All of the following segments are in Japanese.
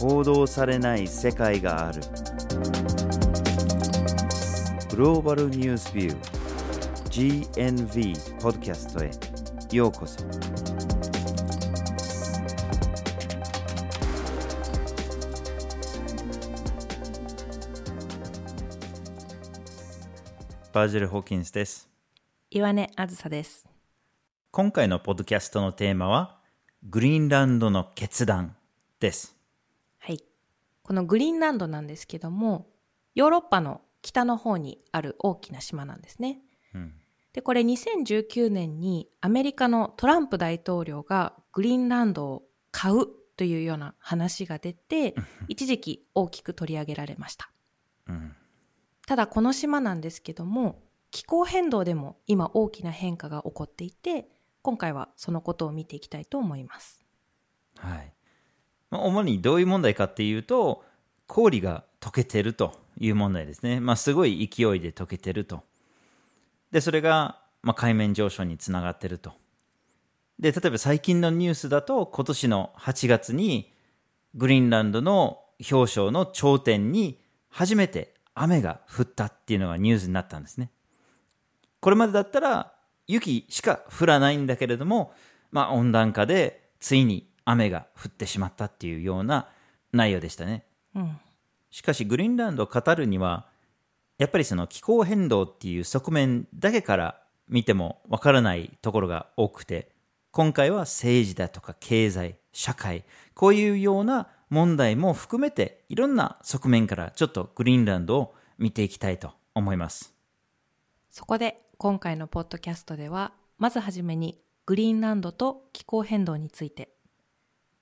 報道されない世界があるグローバルニュースビュー GNV ポッドキャストへようこそバージル・ホーキンスです岩根あずさです。今回のポッドキャストのテーマはグリーンランドの決断ですはい。このグリーンランドなんですけども、ヨーロッパの北の方にある大きな島なんですね。うんで、これ2019年にアメリカのトランプ大統領がグリーンランドを買うというような話が出て、一時期大きく取り上げられました。うんただこの島なんですけども、気候変動でも今大きな変化が起こっていて、今回はそのことを見ていきたいと思います。はいまあ主にどういう問題かっていうと氷が溶けてるという問題ですね、まあ、すごい勢いで溶けてると。でそれが、まあ、海面上昇につながってると。で例えば最近のニュースだと今年の8月にグリーンランドの氷床の頂点に初めて雨が降ったっていうのがニュースになったんですね。これまでだったら雪しか降らないんだけれども、まあ、温暖化でついに雨が降ってしまったっていうような内容でしたねうん。しかしグリーンランドを語るにはやっぱりその気候変動っていう側面だけから見てもわからないところが多くて今回は政治だとか経済社会こういうような問題も含めていろんな側面からちょっとグリーンランドを見ていきたいと思いますそこで今回のポッドキャストではまずはじめにグリーンランドと気候変動について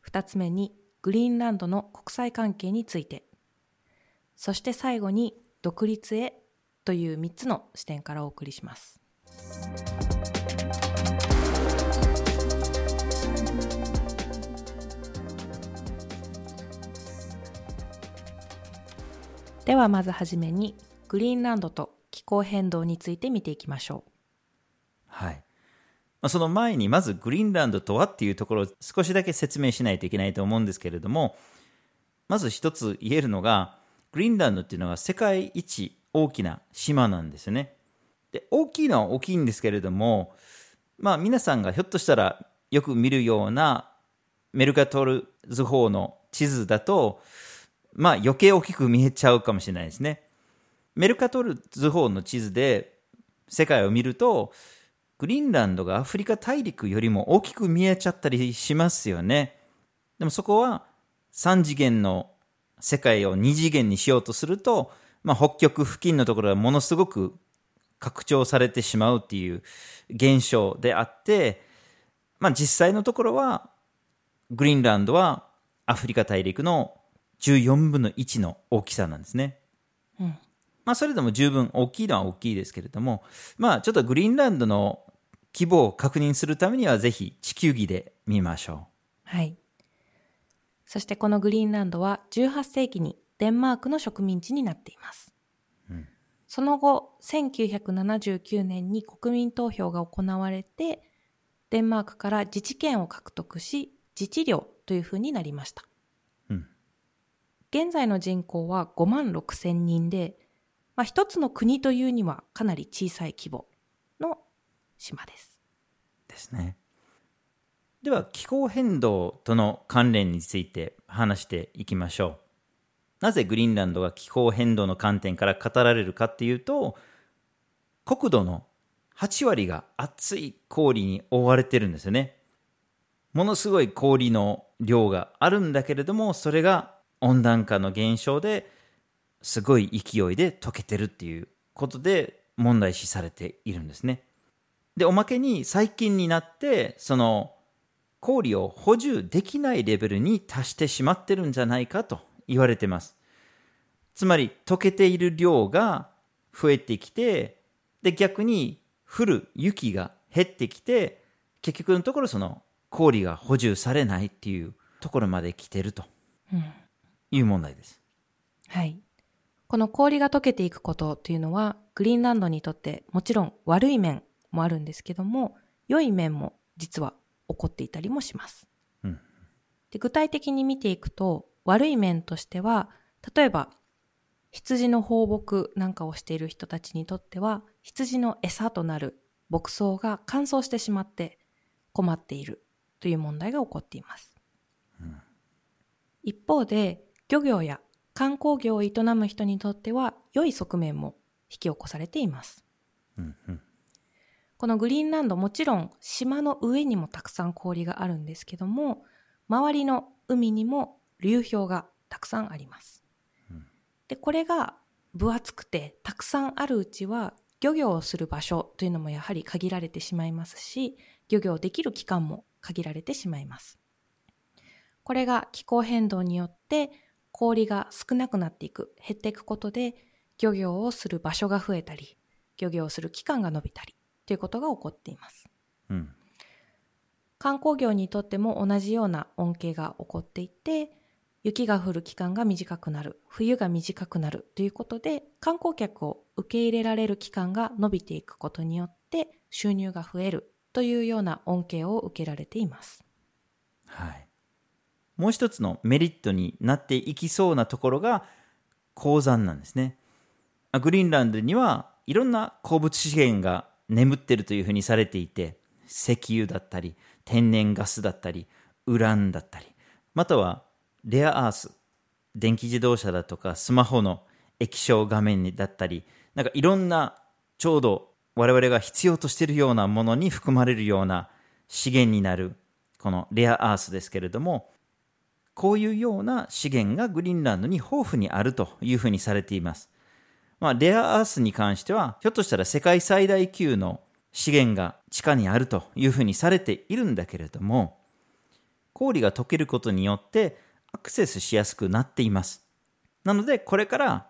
2つ目にグリーンランドの国際関係について。そして最後に独立へという3つの視点からお送りします。ではまずはじめにグリーンランドと気候変動について見ていきましょう。はい。まその前にまずグリーンランドとはっていうところを少しだけ説明しないといけないと思うんですけれども、まず一つ言えるのが、グリーンランドっていうのが世界一大きな島なんですよね。で、大きいのは大きいんですけれども、まあ皆さんがひょっとしたらよく見るようなメルカトル図法の地図だと、まあ余計大きく見えちゃうかもしれないですね。メルカトル図法の地図で世界を見ると、グリーンランドがアフリカ大陸よりも大きく見えちゃったりしますよね。でもそこは3次元の世界を2次元にしようとすると、まあ、北極付近のところはものすごく拡張されてしまうっていう現象であって、まあ、実際のところはグリーンランドはアフリカ大陸の14分の1の大きさなんですね。うんまあ、それでも十分大きいのは大きいですけれども、まあ、ちょっとグリーンランドの規模を確認するためには、ぜひ地球儀で見ましょはい。そしてこのグリーンランドは18世紀にデンマークの植民地になっています、その後1979年に国民投票が行われてデンマークから自治権を獲得し自治領というふうになりました、うん。現在の人口は5万6千人で、まあ、一つの国というにはかなり小さい規模。の島です。ですね。では、気候変動との関連について話していきましょう。なぜグリーンランドが気候変動の観点から語られるかっていうと、国土の8割が熱い氷に覆われてるんですよね。ものすごい氷の量があるんだけれども、それが温暖化の現象ですごい勢いで溶けてるっていうことで問題視されているんですね。で、おまけに最近になって、その氷を補充できないレベルに達してしまってるんじゃないかと言われてます。つまり溶けている量が増えてきて、で逆に降る雪が減ってきて、結局のところその氷が補充されないっていうところまで来てるとうんいう問題です。はい。この氷が溶けていくことというのは、グリーンランドにとってもちろん悪い面もあるんですけども、良い面も実は起こっていたりもします。うんで具体的に見ていくと、悪い面としては、例えば羊の放牧なんかをしている人たちにとっては、羊の餌となる牧草が乾燥してしまって困っているという問題が起こっています。うん、一方で、漁業や観光業を営む人にとっては良い側面も引き起こされています。うんうん、このグリーンランドもちろん島の上にもたくさん氷があるんですけども、周りの海にも流氷がたくさんあります。で、これが分厚くてたくさんあるうちは漁業をする場所というのもやはり限られてしまいますし、漁業できる期間も限られてしまいます。これが気候変動によって氷が少なくなっていく、減っていくことで漁業をする場所が増えたり、漁業をする期間が伸びたりということが起こっています。うん、観光業にとっても同じような恩恵が起こっていて、雪が降る期間が短くなる、冬が短くなるということで、観光客を受け入れられる期間が伸びていくことによって収入が増えるというような恩恵を受けられています。はい。もう一つのメリットになっていきそうなところが鉱山なんですね。グリーンランドにはいろんな鉱物資源が眠ってるというふうにされていて、石油だったり、天然ガスだったり、ウランだったり、またはレアアース、電気自動車だとかスマホの液晶画面だったり、なんかいろんなちょうど我々が必要としているようなものに含まれるような資源になるこのレアアースですけれども、こういうような資源がグリーンランドに豊富にあるというふうにされています。まあ、レアアースに関しては、ひょっとしたら世界最大級の資源が地下にあるというふうにされているんだけれども、氷が溶けることによってアクセスしやすくなっています。なので、これから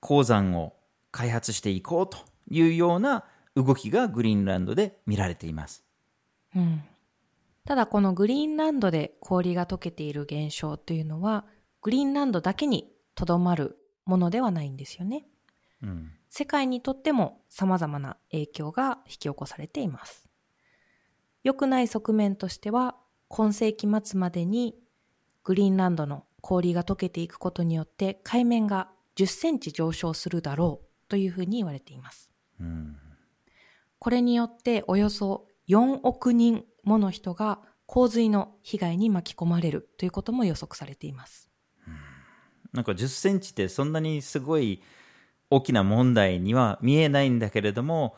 鉱山を開発していこうというような動きがグリーンランドで見られています。うん。ただこのグリーンランドで氷が溶けている現象というのは、グリーンランドだけにとどまるものではないんですよね。世界にとっても様々な影響が引き起こされています。良くない側面としては、今世紀末までにグリーンランドの氷が溶けていくことによって海面が10センチ上昇するだろうというふうに言われています。うん、これによっておよそ4億人もの人が洪水の被害に巻き込まれるということも予測されています。うん、なんか10センチってそんなにすごい大きな問題には見えないんだけれども、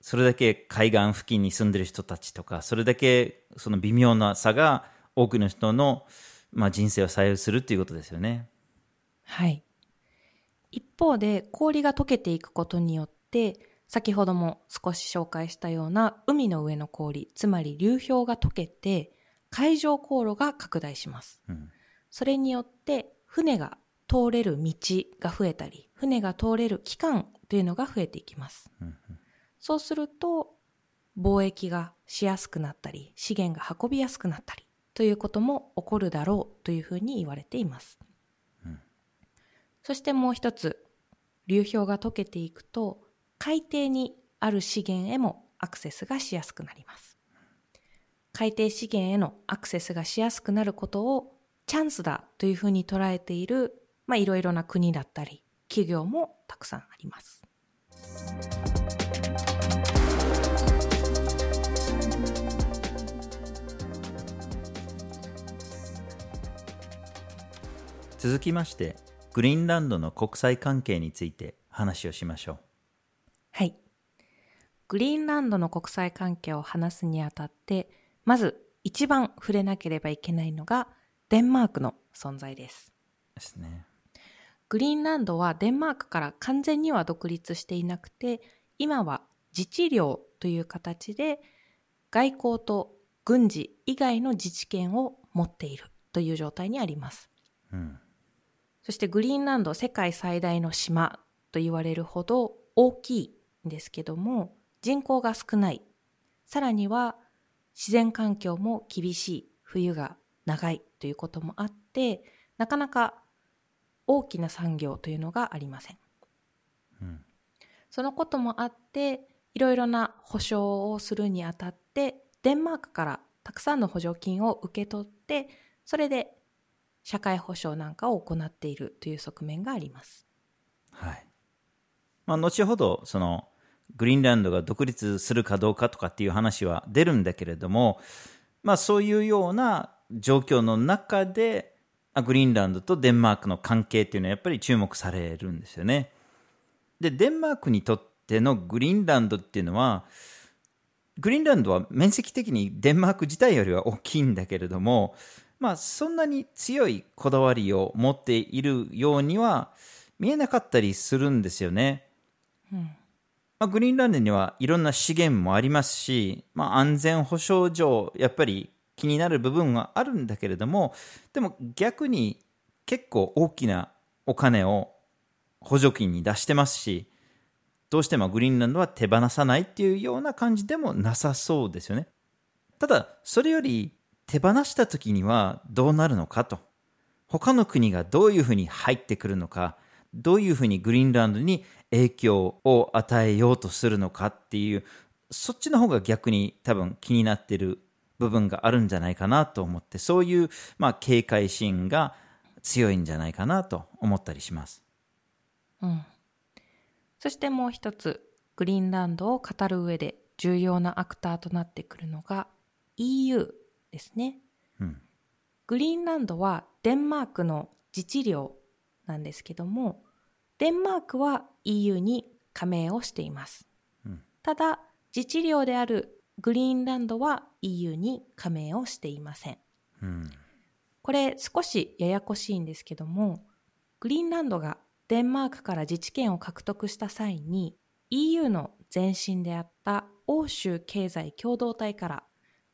それだけ海岸付近に住んでる人たちとか、それだけその微妙な差が多くの人のまあ、人生を左右するっていうことですよね。はい。一方で氷が溶けていくことによって先ほども少し紹介したような海の上の氷つまり流氷が溶けて海上航路が拡大します、うん、それによって船が通れる道が増えたり船が通れる期間というのが増えていきます、うん、そうすると貿易がしやすくなったり資源が運びやすくなったりということも起こるだろうというふうに言われています。うん、そしてもう一つ、流氷が溶けていくと、海底にある資源へもアクセスがしやすくなります。海底資源へのアクセスがしやすくなることをチャンスだというふうに捉えている、まあ、いろいろな国だったり、企業もたくさんあります。続きましてグリーンランドの国際関係について話をしましょう。はい。グリーンランドの国際関係を話すにあたってまず一番触れなければいけないのがデンマークの存在です。ですねグリーンランドはデンマークから完全には独立していなくて今は自治領という形で外交と軍事以外の自治権を持っているという状態にあります、うん。そしてグリーンランド世界最大の島と言われるほど大きいんですけども人口が少ない。さらには自然環境も厳しい。冬が長いということもあってなかなか大きな産業というのがありません。うん、そのこともあっていろいろな保証をするにあたってデンマークからたくさんの補助金を受け取ってそれで社会保障なんかを行っているという側面があります。はい。まあ、後ほど、その、グリーンランドが独立するかどうかとかっていう話は出るんだけれども、まあそういうような状況の中で、グリーンランドとデンマークの関係っていうのはやっぱり注目されるんですよね。で、デンマークにとってのグリーンランドっていうのは、グリーンランドは面積的にデンマーク自体よりは大きいんだけれども、まあそんなに強いこだわりを持っているようには見えなかったりするんですよね。うんまあ、グリーンランドにはいろんな資源もありますし、まあ、安全保障上、やっぱり気になる部分はあるんだけれども、でも逆に結構大きなお金を補助金に出してますし、どうしてもグリーンランドは手放さないっていうような感じでもなさそうですよね。ただ、それより手放した時にはどうなるのかと。他の国がどういうふうに入ってくるのか、どういうふうにグリーンランドに影響を与えようとするのかっていう、そっちの方が逆に多分気になってる部分があるんじゃないかなと思って、そういう、まあ、警戒心が強いんじゃないかなと思ったりします。うん。そしてもう一つ、グリーンランドを語る上で重要なアクターとなってくるのが EU ですね。うん、グリーンランドはデンマークの自治領なんですけども、デンマークは EU に加盟をしています。うん、ただ、自治領であるグリーンランドは EU に加盟をしていません。うん、これ少しややこしいんですけども、グリーンランドがデンマークから自治権を獲得した際に EU の前身であった欧州経済共同体から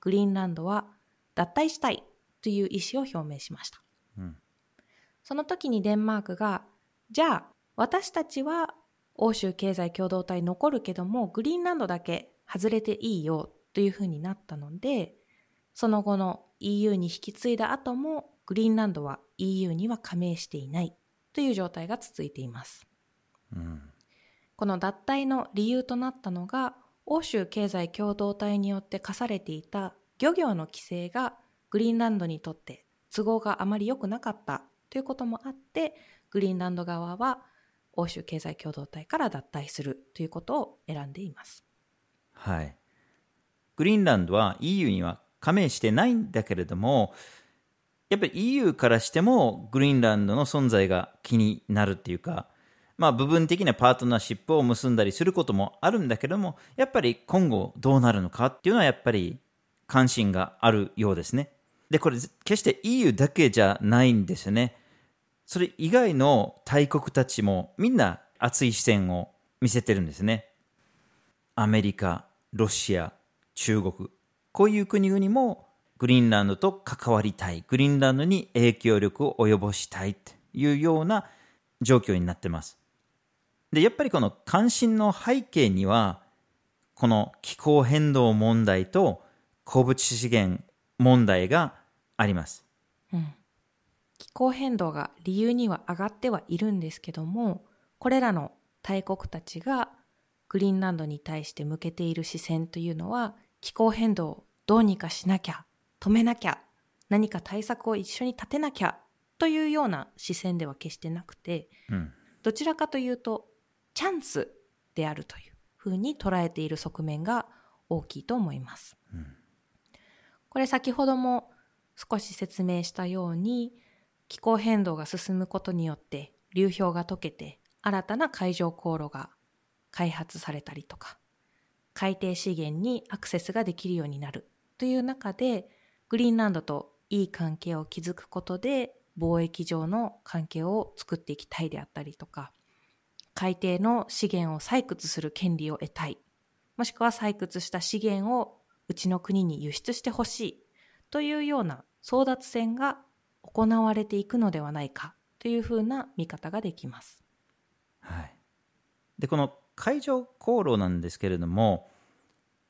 グリーンランドは脱退したいという意思を表明しました。うん、その時にデンマークが、じゃあ私たちは欧州経済共同体残るけども、グリーンランドだけ外れていいよというふうになったので、その後の EU に引き継いだ後も、グリーンランドは EU には加盟していないという状態が続いています。うん、この脱退の理由となったのが、欧州経済共同体によって課されていた漁業の規制がグリーンランドにとって都合があまり良くなかったということもあって、グリーンランド側は欧州経済共同体から脱退するということを選んでいます。はい。グリーンランドは EU には加盟してないんだけれども、やっぱり EU からしてもグリーンランドの存在が気になるっていうか、まあ部分的なパートナーシップを結んだりすることもあるんだけども、やっぱり今後どうなるのかっていうのはやっぱり関心があるようですね。で、これ決して EU だけじゃないんですよね。それ以外の大国たちもみんな熱い視線を見せてるんですね。アメリカ、ロシア、中国、こういう国々もグリーンランドと関わりたい、グリーンランドに影響力を及ぼしたいというような状況になってます。で、やっぱりこの関心の背景には、この気候変動問題と鉱物資源問題があります。うん、気候変動が理由には上がってはいるんですけども、これらの大国たちがグリーンランドに対して向けている視線というのは、気候変動をどうにかしなきゃ、止めなきゃ、何か対策を一緒に立てなきゃというような視線では決してなくて、うん、どちらかというと、チャンスであるというふうに捉えている側面が大きいと思います。うんこれ先ほども少し説明したように気候変動が進むことによって流氷が溶けて新たな海上航路が開発されたりとか海底資源にアクセスができるようになるという中でグリーンランドといい関係を築くことで貿易上の関係を作っていきたいであったりとか海底の資源を採掘する権利を得たいもしくは採掘した資源をうちの国に輸出してほしいというような争奪戦が行われていくのではないかというふうな見方ができます。はい、でこの海上航路なんですけれども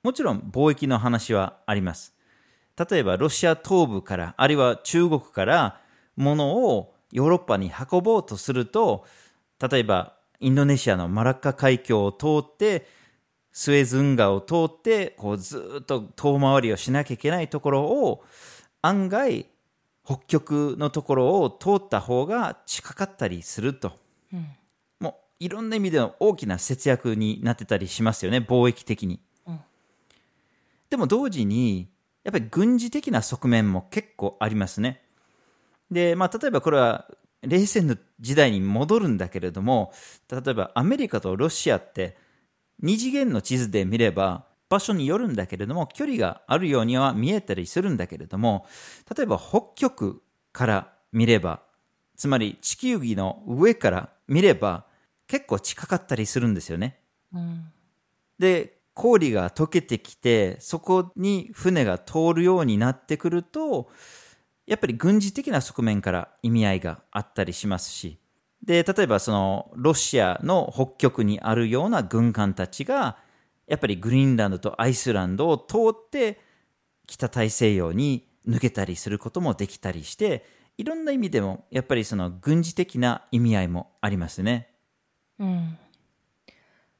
もちろん貿易の話はあります。例えばロシア東部からあるいは中国から物をヨーロッパに運ぼうとすると例えばインドネシアのマラッカ海峡を通ってスエズ運河を通って、こうずっと遠回りをしなきゃいけないところを、案外、北極のところを通った方が近かったりすると。うんいろんな意味での大きな節約になってたりしますよね、貿易的に。うんでも同時に、やっぱり軍事的な側面も結構ありますね。で、まあ、例えばこれは冷戦の時代に戻るんだけれども、例えばアメリカとロシアって二次元の地図で見れば場所によるんだけれども、距離があるようには見えたりするんだけれども、例えば北極から見れば、つまり地球儀の上から見れば結構近かったりするんですよね。うんで、氷が溶けてきて、そこに船が通るようになってくると、やっぱり軍事的な側面から意味合いがあったりしますし、で、例えばそのロシアの北極にあるような軍艦たちが、やっぱりグリーンランドとアイスランドを通って北大西洋に抜けたりすることもできたりして、いろんな意味でもやっぱりその軍事的な意味合いもありますね。うん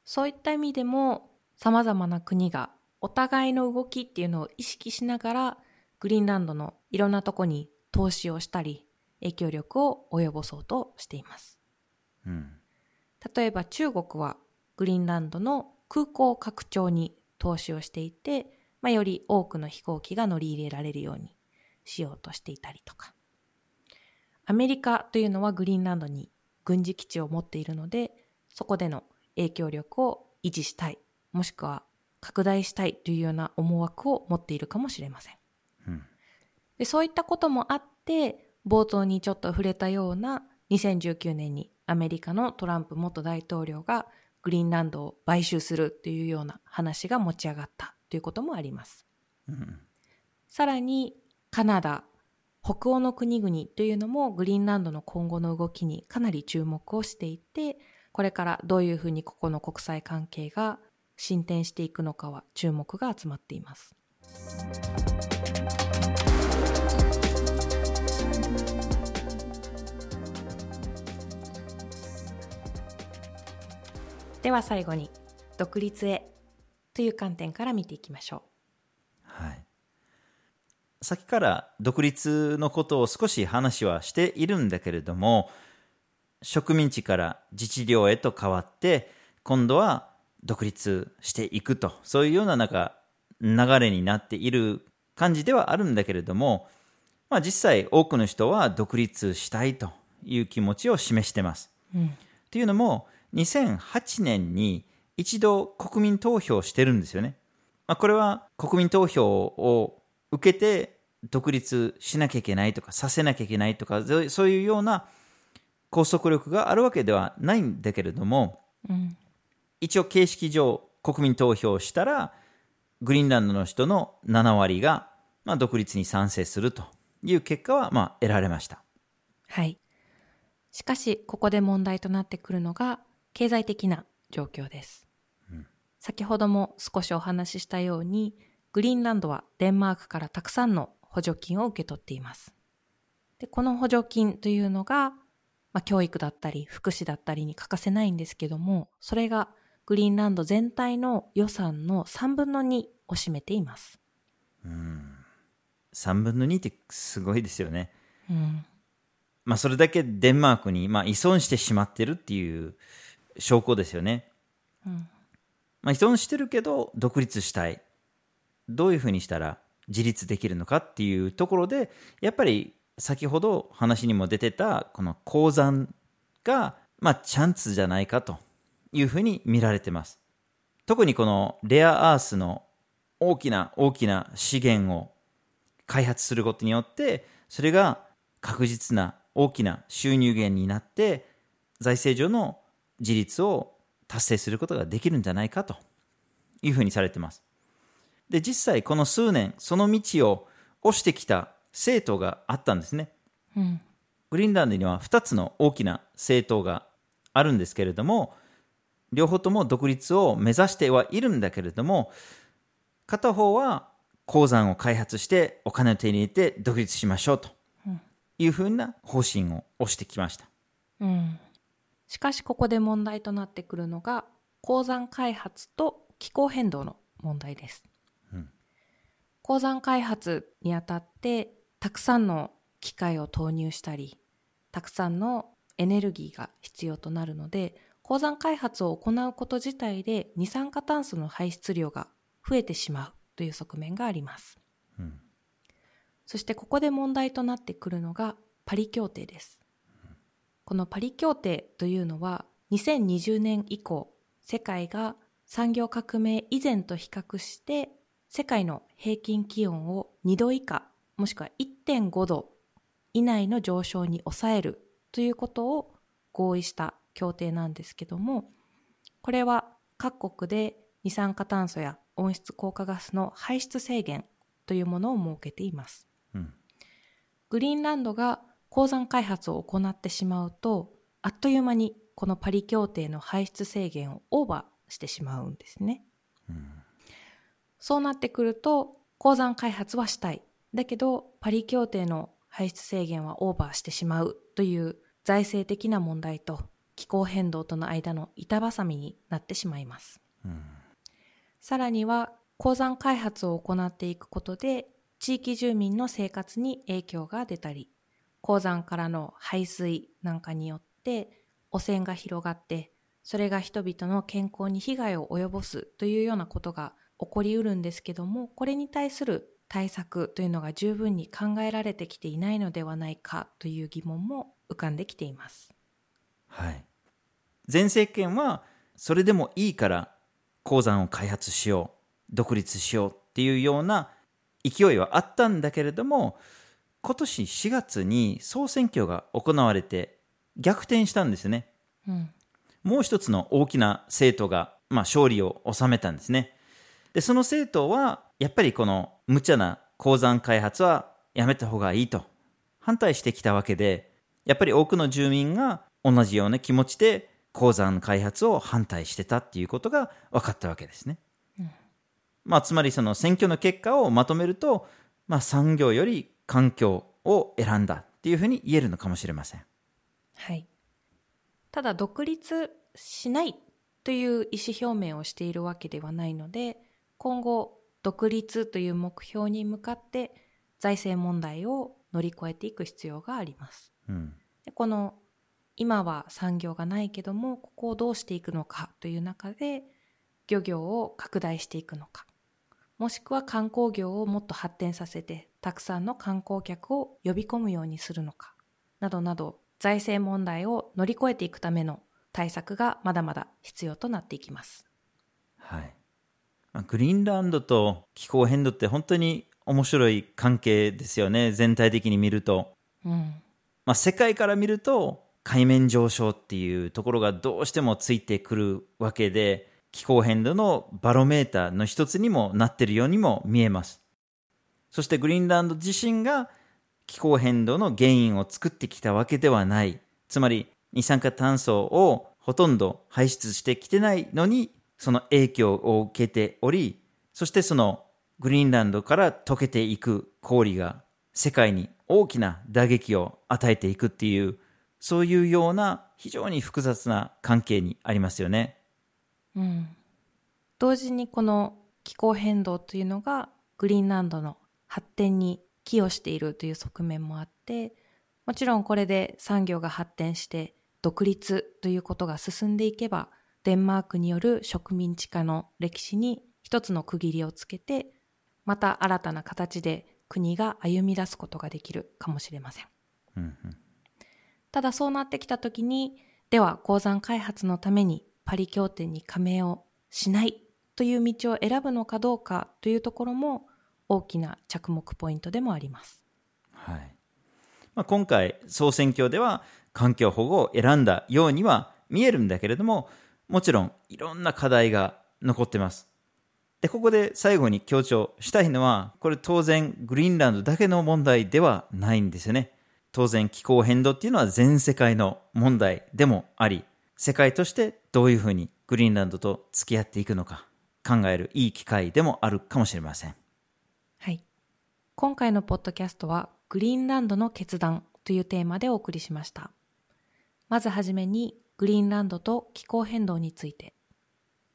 そういった意味でも様々な国がお互いの動きっていうのを意識しながらグリーンランドのいろんなとこに投資をしたり影響力を及ぼそうとしています。うん。例えば中国はグリーンランドの空港拡張に投資をしていて、まあ、より多くの飛行機が乗り入れられるようにしようとしていたりとか。アメリカというのはグリーンランドに軍事基地を持っているので、そこでの影響力を維持したい、もしくは拡大したいというような思惑を持っているかもしれません。うんでそういったこともあって、冒頭にちょっと触れたような2019年にアメリカのトランプ元大統領がグリーンランドを買収するというような話が持ち上がったということもあります。うんさらにカナダ、北欧の国々というのもグリーンランドの今後の動きにかなり注目をしていて、これからどういうふうにここの国際関係が進展していくのかは注目が集まっています。では最後に独立へという観点から見ていきましょうはい。さっきから独立のことを少し話はしているんだけれども、植民地から自治領へと変わって、今度は独立していくと、そういうようななんか流れになっている感じではあるんだけれども、まあ実際多くの人は独立したいという気持ちを示してます。う。うん。というのも、2008年に一度国民投票してるんですよね。まあ、これは国民投票を受けて独立しなきゃいけないとかさせなきゃいけないとかそういうような拘束力があるわけではないんだけれどもうん。一応形式上国民投票したらグリーンランドの人の7割が、まあ、独立に賛成するという結果は、まあ、得られました。はい。しかし、ここで問題となってくるのが、経済的な状況です。先ほども少しお話ししたように、グリーンランドはデンマークからたくさんの補助金を受け取っています。で、この補助金というのが、まあ、教育だったり、福祉だったりに欠かせないんですけども、それがグリーンランド全体の予算の3分の2を占めています。3分の2ってすごいですよね。うん。まあ、それだけデンマークに、まあ、依存してしまってるっていう証拠ですよね。うんまあ、依存してるけど独立したい。どういうふうにしたら自立できるのかっていうところで、やっぱり先ほど話にも出てたこの鉱山が、まあ、チャンスじゃないかというふうに見られてます。特にこのレアアースの大きな大きな資源を開発することによって、それが確実な大きな収入源になって、財政上の自立を達成することができるんじゃないかというふうにされてます。で、実際この数年、その道を押してきた政党があったんですね。うん。グリーンランドには2つの大きな政党があるんですけれども、両方とも独立を目指してはいるんだけれども、片方は鉱山を開発してお金を手に入れて独立しましょうというふうな方針を押してきました。うん。しかしここで問題となってくるのが鉱山開発と気候変動の問題です。鉱山開発にあたってたくさんの機械を投入したり、たくさんのエネルギーが必要となるので、鉱山開発を行うこと自体で二酸化炭素の排出量が増えてしまうという側面があります。うん、そしてここで問題となってくるのがパリ協定です。このパリ協定というのは2020年以降、世界が産業革命以前と比較して世界の平均気温を2度以下もしくは1.5度以内の上昇に抑えるということを合意した協定なんですけどもこれは各国で二酸化炭素や温室効果ガスの排出制限というものを設けています、うん、グリーンランドが鉱山開発を行ってしまうとあっという間にこのパリ協定の排出制限をオーバーしてしまうんですね、うん、そうなってくると鉱山開発はしたいだけどパリ協定の排出制限はオーバーしてしまうという財政的な問題と気候変動との間の板挟みになってしまいます、うん、さらには鉱山開発を行っていくことで地域住民の生活に影響が出たり鉱山からの排水なんかによって汚染が広がってそれが人々の健康に被害を及ぼすというようなことが起こりうるんですけどもこれに対する対策というのが十分に考えられてきていないのではないかという疑問も浮かんできています。はい。前政権はそれでもいいから鉱山を開発しよう、独立しようっていうような勢いはあったんだけれども、今年4月に総選挙が行われて逆転したんですね。うん、もう一つの大きな政党が、まあ、勝利を収めたんですね。で、その政党は、やっぱりこの無茶な鉱山開発はやめた方がいいと反対してきたわけで、やっぱり多くの住民が同じような気持ちで鉱山開発を反対してたっていうことが分かったわけですね。うん、まあ、つまりその選挙の結果をまとめると、まあ、産業より環境を選んだっていうふうに言えるのかもしれません。はい。ただ独立しないという意思表明をしているわけではないので、今後独立という目標に向かって財政問題を乗り越えていく必要があります。うん、でこの今は産業がないけどもここをどうしていくのかという中で漁業を拡大していくのかもしくは観光業をもっと発展させてたくさんの観光客を呼び込むようにするのかなどなど財政問題を乗り越えていくための対策がまだまだ必要となっていきます。はい。グリーンランドと気候変動って本当に面白い関係ですよね。全体的に見ると。うん。まあ、世界から見ると海面上昇っていうところがどうしてもついてくるわけで、気候変動のバロメーターの一つにもなっているようにも見えます。そしてグリーンランド自身が気候変動の原因を作ってきたわけではない。つまり二酸化炭素をほとんど排出してきてないのに、その影響を受けており、そしてそのグリーンランドから溶けていく氷が世界に大きな打撃を与えていくっていう、そういうような非常に複雑な関係にありますよね。うん。同時にこの気候変動というのがグリーンランドの発展に寄与しているという側面もあって、もちろんこれで産業が発展して独立ということが進んでいけば、デンマークによる植民地化の歴史に一つの区切りをつけて、また新たな形で国が歩み出すことができるかもしれません。うんうん、ただそうなってきたときに、では鉱山開発のためにパリ協定に加盟をしないという道を選ぶのかどうかというところも大きな着目ポイントでもあります。はいまあ、今回総選挙では環境保護を選んだようには見えるんだけれどももちろんいろんな課題が残ってます。で、ここで最後に強調したいのは、これ当然グリーンランドだけの問題ではないんですよね。当然気候変動っていうのは全世界の問題でもあり、世界としてどういうふうにグリーンランドと付き合っていくのか考えるいい機会でもあるかもしれません。はい。今回のポッドキャストはグリーンランドの決断というテーマでお送りしました。まずはじめにグリーンランドと気候変動について。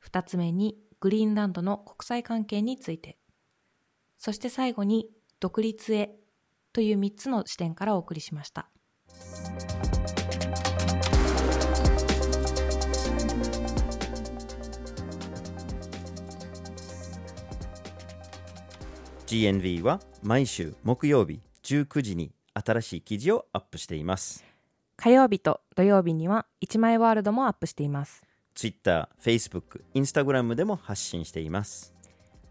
二つ目にグリーンランドの国際関係について。そして最後に独立へという3つの視点からお送りしました。GNV は毎週木曜日19時に新しい記事をアップしています。火曜日と土曜日には1枚ワールドもアップしています。Twitter、Facebook、Instagram でも発信しています。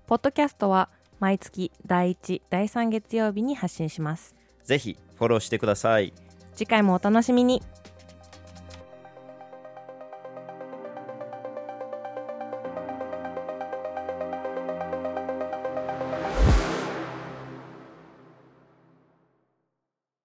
ポッドキャストは毎月第1、第3月曜日に発信します。ぜひフォローしてください。次回もお楽しみに。